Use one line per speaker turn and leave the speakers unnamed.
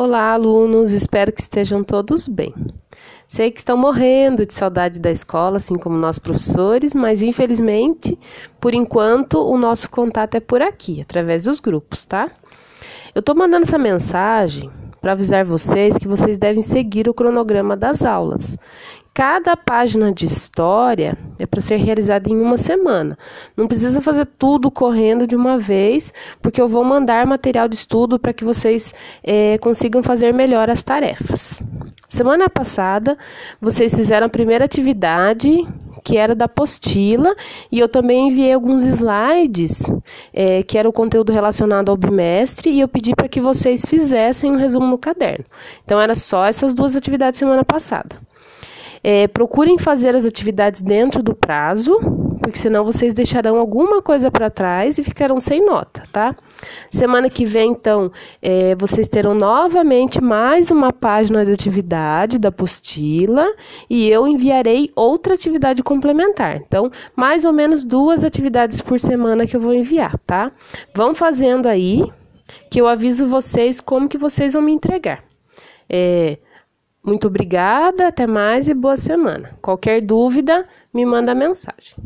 Olá, alunos, espero que estejam todos bem. Sei que estão morrendo de saudade da escola, assim como nós professores, mas infelizmente, por enquanto, o nosso contato é por aqui, através dos grupos, tá? Eu estou mandando essa mensagem para avisar vocês que vocês devem seguir o cronograma das aulas. Cada página de história é para ser realizada em uma semana. Não precisa fazer tudo correndo de uma vez, porque eu vou mandar material de estudo para que vocês é, consigam fazer melhor as tarefas. Semana passada, vocês fizeram a primeira atividade, que era da apostila, e eu também enviei alguns slides, é, que era o conteúdo relacionado ao bimestre, e eu pedi para que vocês fizessem um resumo no caderno. Então, era só essas duas atividades semana passada. É, procurem fazer as atividades dentro do prazo, porque senão vocês deixarão alguma coisa para trás e ficarão sem nota, tá? Semana que vem, então, é, vocês terão novamente mais uma página de atividade da apostila e eu enviarei outra atividade complementar. Então, mais ou menos duas atividades por semana que eu vou enviar, tá? Vão fazendo aí, que eu aviso vocês como que vocês vão me entregar. É, muito obrigada, até mais e boa semana. Qualquer dúvida, me manda mensagem.